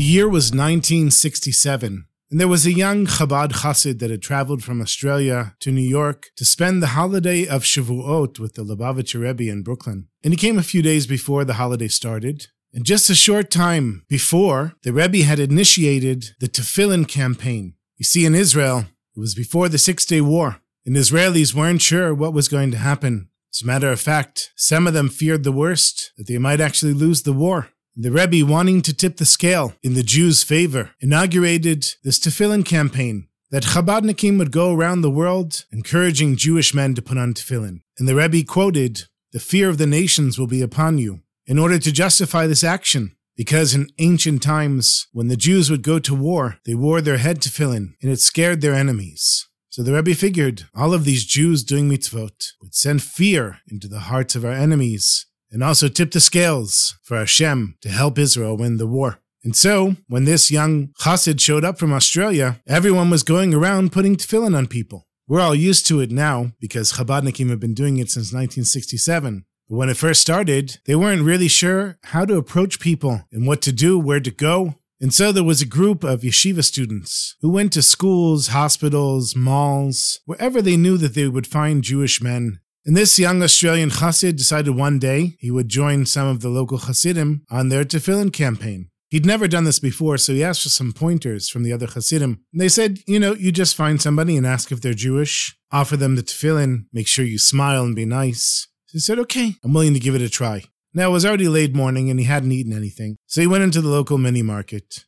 The year was 1967. And there was a young Chabad Chassid that had traveled from Australia to New York to spend the holiday of Shavuot with the Lubavitcher Rebbe in Brooklyn. And he came a few days before the holiday started. And just a short time before, the Rebbe had initiated the Tefillin campaign. You see, in Israel, it was before the Six Day War, and Israelis weren't sure what was going to happen. As a matter of fact, some of them feared the worst, that they might actually lose the war. The Rebbe, wanting to tip the scale in the Jews' favor, inaugurated this tefillin campaign that Chabadnikim would go around the world encouraging Jewish men to put on tefillin. And the Rebbe quoted, The fear of the nations will be upon you, in order to justify this action. Because in ancient times, when the Jews would go to war, they wore their head tefillin, and it scared their enemies. So the Rebbe figured all of these Jews doing mitzvot would send fear into the hearts of our enemies, and also tip the scales for Hashem to help Israel win the war. And so, when this young chassid showed up from Australia, everyone was going around putting tefillin on people. We're all used to it now because Chabadnikim have been doing it since 1967. But when it first started, they weren't really sure how to approach people and what to do, where to go. And so there was a group of yeshiva students who went to schools, hospitals, malls, wherever they knew that they would find Jewish men and this young Australian Chassid decided one day he would join some of the local Hasidim on their tefillin campaign. He'd never done this before, so he asked for some pointers from the other Hasidim. And they said, you know, you just find somebody and ask if they're Jewish, offer them the tefillin, make sure you smile and be nice. So he said, okay, I'm willing to give it a try. Now, it was already late morning and he hadn't eaten anything, so he went into the local mini market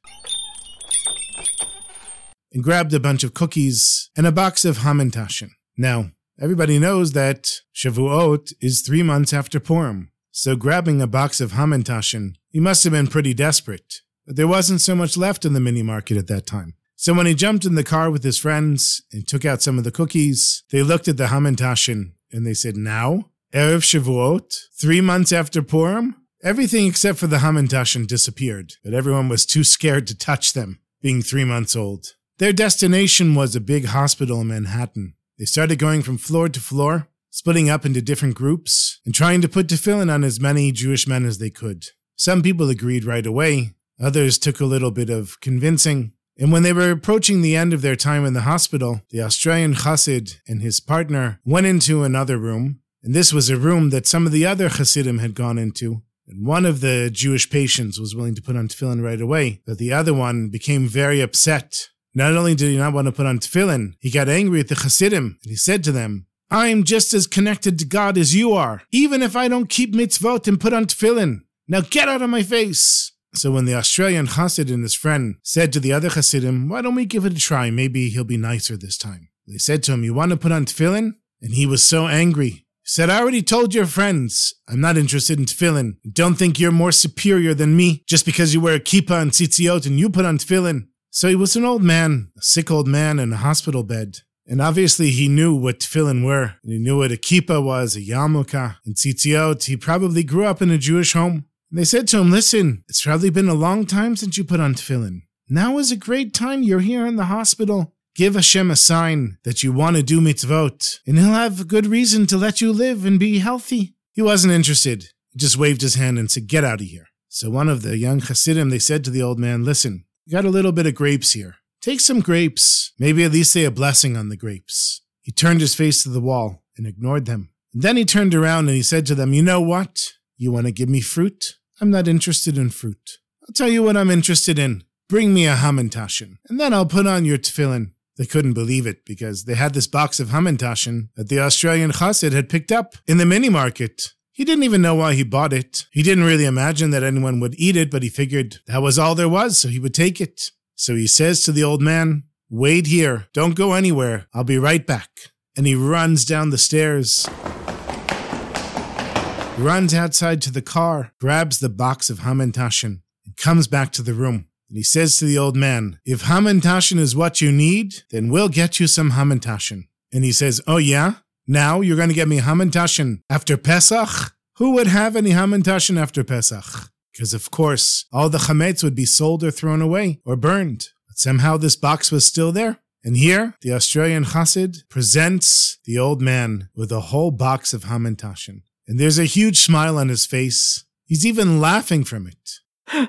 and grabbed a bunch of cookies and a box of Hamantaschen. Now, Everybody knows that Shavuot is three months after Purim, so grabbing a box of Hamantaschen, he must have been pretty desperate. But there wasn't so much left in the mini market at that time. So when he jumped in the car with his friends and took out some of the cookies, they looked at the Hamantaschen and they said, Now? Erev Shavuot? Three months after Purim? Everything except for the Hamantaschen disappeared, but everyone was too scared to touch them, being three months old. Their destination was a big hospital in Manhattan. They started going from floor to floor, splitting up into different groups, and trying to put tefillin on as many Jewish men as they could. Some people agreed right away, others took a little bit of convincing. And when they were approaching the end of their time in the hospital, the Australian Chassid and his partner went into another room, and this was a room that some of the other Chassidim had gone into. And one of the Jewish patients was willing to put on tefillin right away, but the other one became very upset not only did he not want to put on tefillin, he got angry at the Hasidim, and he said to them, I'm just as connected to God as you are, even if I don't keep mitzvot and put on tefillin. Now get out of my face! So when the Australian Chassid and his friend said to the other Hasidim, why don't we give it a try? Maybe he'll be nicer this time. They said to him, you want to put on tefillin? And he was so angry. He said, I already told your friends, I'm not interested in tefillin. Don't think you're more superior than me just because you wear a kippah and tzitziot and you put on tefillin. So he was an old man, a sick old man in a hospital bed. And obviously he knew what tefillin were. And he knew what a kippah was, a yarmulke, and tzitziot. He probably grew up in a Jewish home. And they said to him, listen, it's probably been a long time since you put on tefillin. Now is a great time. You're here in the hospital. Give Hashem a sign that you want to do mitzvot, and he'll have good reason to let you live and be healthy. He wasn't interested. He just waved his hand and said, get out of here. So one of the young Hasidim, they said to the old man, listen, Got a little bit of grapes here. Take some grapes. Maybe at least say a blessing on the grapes. He turned his face to the wall and ignored them. Then he turned around and he said to them, You know what? You want to give me fruit? I'm not interested in fruit. I'll tell you what I'm interested in. Bring me a Hamantaschen, and then I'll put on your tefillin. They couldn't believe it because they had this box of Hamantaschen that the Australian chassid had picked up in the mini market. He didn't even know why he bought it. He didn't really imagine that anyone would eat it, but he figured that was all there was, so he would take it. So he says to the old man, Wait here, don't go anywhere, I'll be right back. And he runs down the stairs. runs outside to the car, grabs the box of Hamantashen, and comes back to the room. And he says to the old man, If Hamantashen is what you need, then we'll get you some Hamantashen. And he says, Oh, yeah? Now you're going to get me Hamantashen after Pesach? Who would have any Hamantashen after Pesach? Because, of course, all the chametz would be sold or thrown away or burned. But somehow this box was still there. And here, the Australian chassid presents the old man with a whole box of Hamantashen. And there's a huge smile on his face. He's even laughing from it.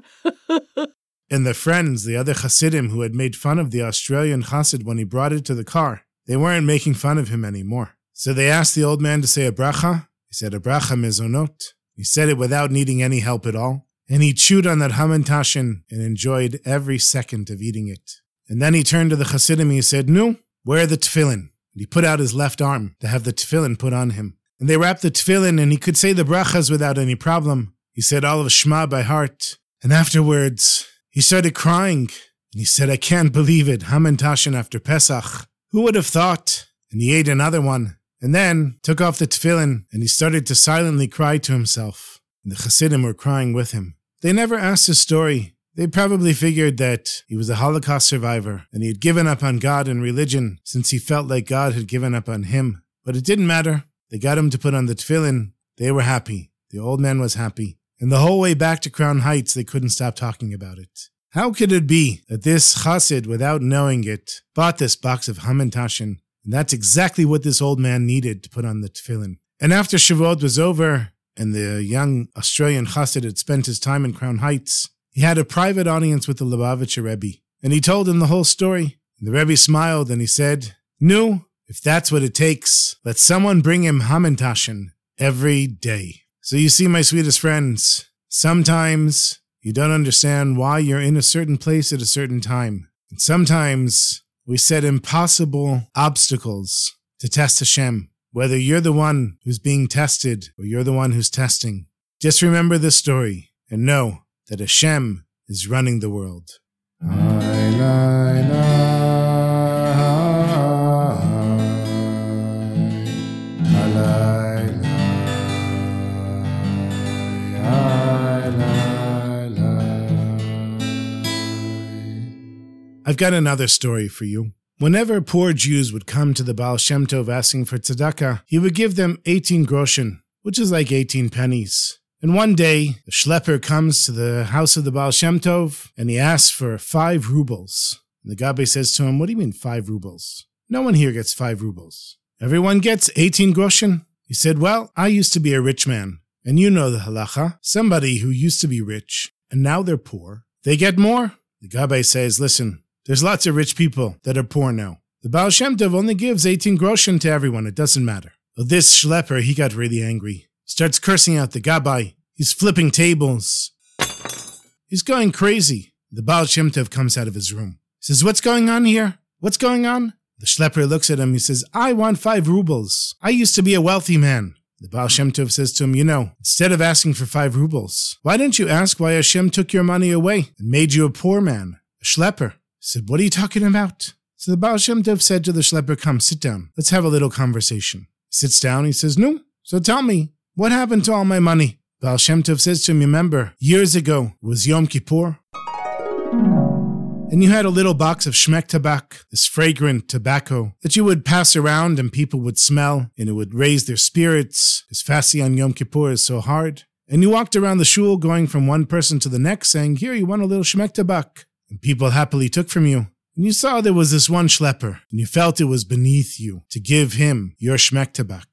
and the friends, the other chassidim who had made fun of the Australian chassid when he brought it to the car, they weren't making fun of him anymore. So they asked the old man to say a bracha. He said a bracha mezonot. He said it without needing any help at all. And he chewed on that hamantashen and enjoyed every second of eating it. And then he turned to the Hasidim and he said, Nu, where are the tefillin? And he put out his left arm to have the tefillin put on him. And they wrapped the tefillin and he could say the brachas without any problem. He said all of Shema by heart. And afterwards, he started crying. And he said, I can't believe it. Hamantashen after Pesach. Who would have thought? And he ate another one. And then took off the tefillin and he started to silently cry to himself. And the Hasidim were crying with him. They never asked his story. They probably figured that he was a Holocaust survivor and he had given up on God and religion since he felt like God had given up on him. But it didn't matter. They got him to put on the tefillin. They were happy. The old man was happy. And the whole way back to Crown Heights, they couldn't stop talking about it. How could it be that this chassid, without knowing it, bought this box of Hamantashen? And that's exactly what this old man needed to put on the tefillin. And after Shavuot was over, and the young Australian chassid had spent his time in Crown Heights, he had a private audience with the Lubavitcher Rebbe, and he told him the whole story. And the Rebbe smiled and he said, No, if that's what it takes, let someone bring him Hamantashen every day. So you see, my sweetest friends, sometimes you don't understand why you're in a certain place at a certain time. And sometimes we set impossible obstacles to test Hashem, whether you're the one who's being tested or you're the one who's testing. Just remember this story and know that Hashem is running the world. I've got another story for you. Whenever poor Jews would come to the Baal Shem Tov asking for tzedakah, he would give them 18 groschen, which is like 18 pennies. And one day, the schlepper comes to the house of the Baal Shem Tov and he asks for five rubles. And the Gabbai says to him, What do you mean five rubles? No one here gets five rubles. Everyone gets 18 groschen. He said, Well, I used to be a rich man. And you know the halacha. Somebody who used to be rich and now they're poor, they get more. The Gabbai says, Listen, there's lots of rich people that are poor now. The Baal Shem Tov only gives 18 groschen to everyone. It doesn't matter. This schlepper, he got really angry starts cursing out the Gabbai. He's flipping tables. He's going crazy. The Baal Shem Tov comes out of his room. He says, What's going on here? What's going on? The schlepper looks at him. He says, I want five rubles. I used to be a wealthy man. The Baal Shem Tov says to him, You know, instead of asking for five rubles, why didn't you ask why Hashem took your money away and made you a poor man, a schlepper? Said, What are you talking about? So the Baal Shem Tov said to the schlepper, Come, sit down. Let's have a little conversation. He sits down. He says, No. So tell me, what happened to all my money? Baal Shem Tov says to him, Remember, years ago was Yom Kippur. And you had a little box of Shmek Tabak, this fragrant tobacco that you would pass around and people would smell, and it would raise their spirits, because fasting on Yom Kippur is so hard. And you walked around the shul going from one person to the next saying, Here, you want a little Shmek Tabak. And people happily took from you. And you saw there was this one schlepper, and you felt it was beneath you to give him your Shmek Tabak.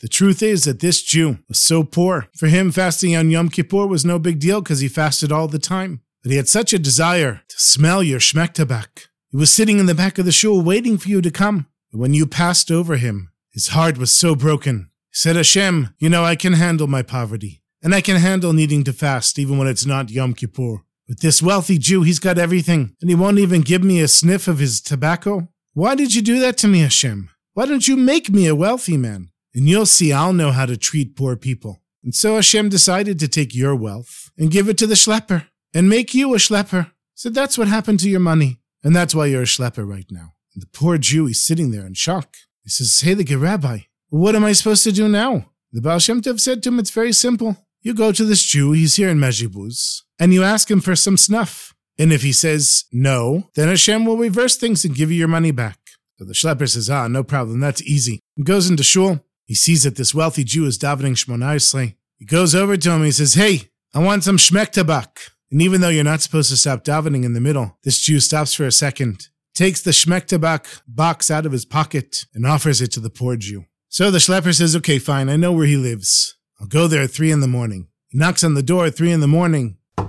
The truth is that this Jew was so poor. For him, fasting on Yom Kippur was no big deal because he fasted all the time. But he had such a desire to smell your shmek tabak. He was sitting in the back of the shul waiting for you to come. But when you passed over him, his heart was so broken. He said, Hashem, you know, I can handle my poverty. And I can handle needing to fast even when it's not Yom Kippur. But this wealthy Jew, he's got everything, and he won't even give me a sniff of his tobacco. Why did you do that to me, Hashem? Why don't you make me a wealthy man? and you'll see I'll know how to treat poor people. And so Hashem decided to take your wealth and give it to the schlepper and make you a schlepper. So that's what happened to your money. And that's why you're a schlepper right now. And the poor Jew, is sitting there in shock. He says, Hey, the Rabbi, what am I supposed to do now? The Baal Shem Tov said to him, It's very simple. You go to this Jew, he's here in Mezhibuz, and you ask him for some snuff. And if he says no, then Hashem will reverse things and give you your money back. So the Schlepper says, Ah, no problem, that's easy. He goes into shul. He sees that this wealthy Jew is davening Shmona Esrei. He goes over to him. And he says, Hey, I want some shmek tabak. And even though you're not supposed to stop davening in the middle, this Jew stops for a second, takes the shmek tabak box out of his pocket, and offers it to the poor Jew. So the schlepper says, Okay, fine, I know where he lives. I'll go there at three in the morning. He knocks on the door at three in the morning. The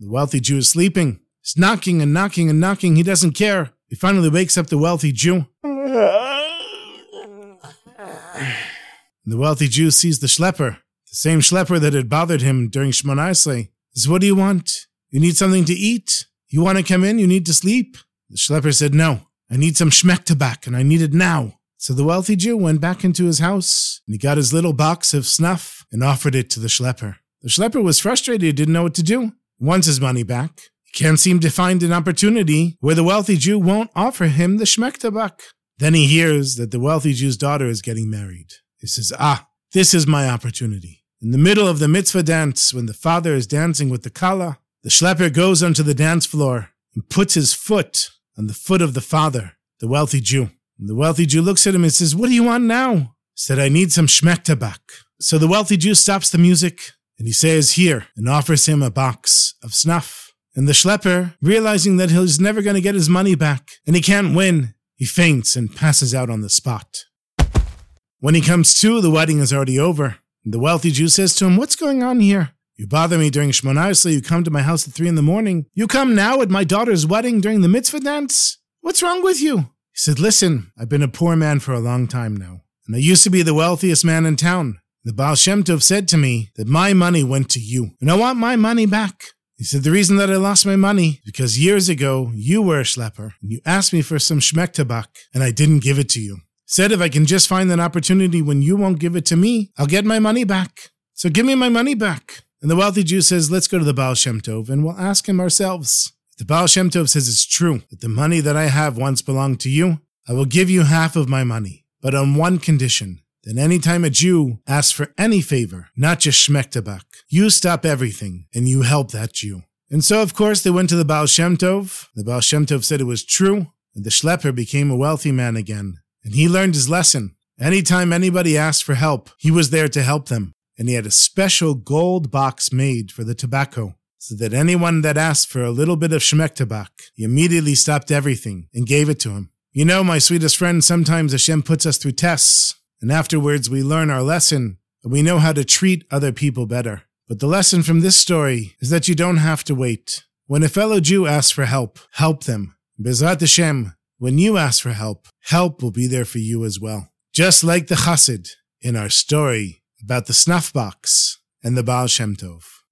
wealthy Jew is sleeping. He's knocking and knocking and knocking. He doesn't care. He finally wakes up the wealthy Jew. The wealthy Jew sees the schlepper, the same schlepper that had bothered him during Shemona Esrei. Says, What do you want? You need something to eat? You want to come in? You need to sleep? The schlepper said, No. I need some shmek tabak, and I need it now. So the wealthy Jew went back into his house, and he got his little box of snuff and offered it to the schlepper. The schlepper was frustrated, he didn't know what to do. He wants his money back. He can't seem to find an opportunity where the wealthy Jew won't offer him the shmek tabak. Then he hears that the wealthy Jew's daughter is getting married. He says, Ah, this is my opportunity. In the middle of the mitzvah dance, when the father is dancing with the kala, the schlepper goes onto the dance floor and puts his foot on the foot of the father, the wealthy Jew. The wealthy Jew looks at him and says, What do you want now? He said, I need some shmek tabak. So the wealthy Jew stops the music and he says, Here, and offers him a box of snuff. And the schlepper, realizing that he's never going to get his money back and he can't win, he faints and passes out on the spot. When he comes to, the wedding is already over. The wealthy Jew says to him, What's going on here? You bother me during Shemona Esrei, you come to my house at three in the morning. You come now at my daughter's wedding during the mitzvah dance? What's wrong with you? He said, Listen, I've been a poor man for a long time now, and I used to be the wealthiest man in town. The Baal Shem Tov said to me that my money went to you, and I want my money back. He said, The reason that I lost my money is because years ago you were a schlepper, and you asked me for some shmek tabak, and I didn't give it to you said if I can just find an opportunity when you won't give it to me, I'll get my money back. So give me my money back. And the wealthy Jew says, let's go to the Baal Shem Tov and we'll ask him ourselves. If the Baal Shem Tov says it's true that the money that I have once belonged to you, I will give you half of my money, but on one condition. That any time a Jew asks for any favor, not just shmek tabak, you stop everything and you help that Jew. And so, of course, they went to the Baal Shem Tov. The Baal Shem Tov said it was true, and the schlepper became a wealthy man again. And he learned his lesson. Anytime anybody asked for help, he was there to help them. And he had a special gold box made for the tobacco, so that anyone that asked for a little bit of shemek tabak, he immediately stopped everything and gave it to him. You know, my sweetest friend, sometimes Hashem puts us through tests, and afterwards we learn our lesson, and we know how to treat other people better. But the lesson from this story is that you don't have to wait. When a fellow Jew asks for help, help them. Bezrat Hashem, when you ask for help, help will be there for you as well. Just like the chassid in our story about the snuff box and the Baal Shem Tov.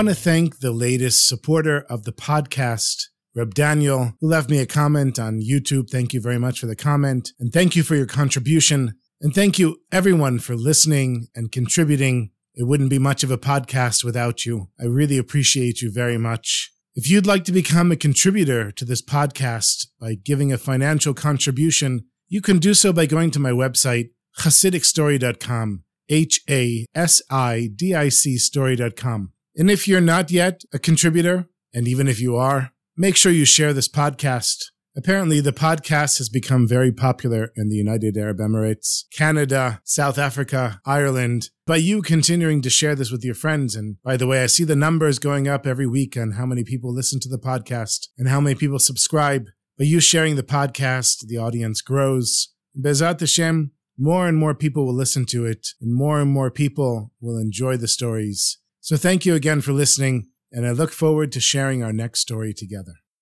want to thank the latest supporter of the podcast, Reb Daniel, who left me a comment on YouTube. Thank you very much for the comment. And thank you for your contribution. And thank you, everyone, for listening and contributing. It wouldn't be much of a podcast without you. I really appreciate you very much. If you'd like to become a contributor to this podcast by giving a financial contribution, you can do so by going to my website, HasidicStory.com, H A S I D I C story.com. And if you're not yet a contributor, and even if you are, make sure you share this podcast. Apparently, the podcast has become very popular in the United Arab Emirates, Canada, South Africa, Ireland. By you continuing to share this with your friends, and by the way, I see the numbers going up every week on how many people listen to the podcast and how many people subscribe. By you sharing the podcast, the audience grows. Bezrat Hashem, more and more people will listen to it, and more and more people will enjoy the stories. So thank you again for listening, and I look forward to sharing our next story together.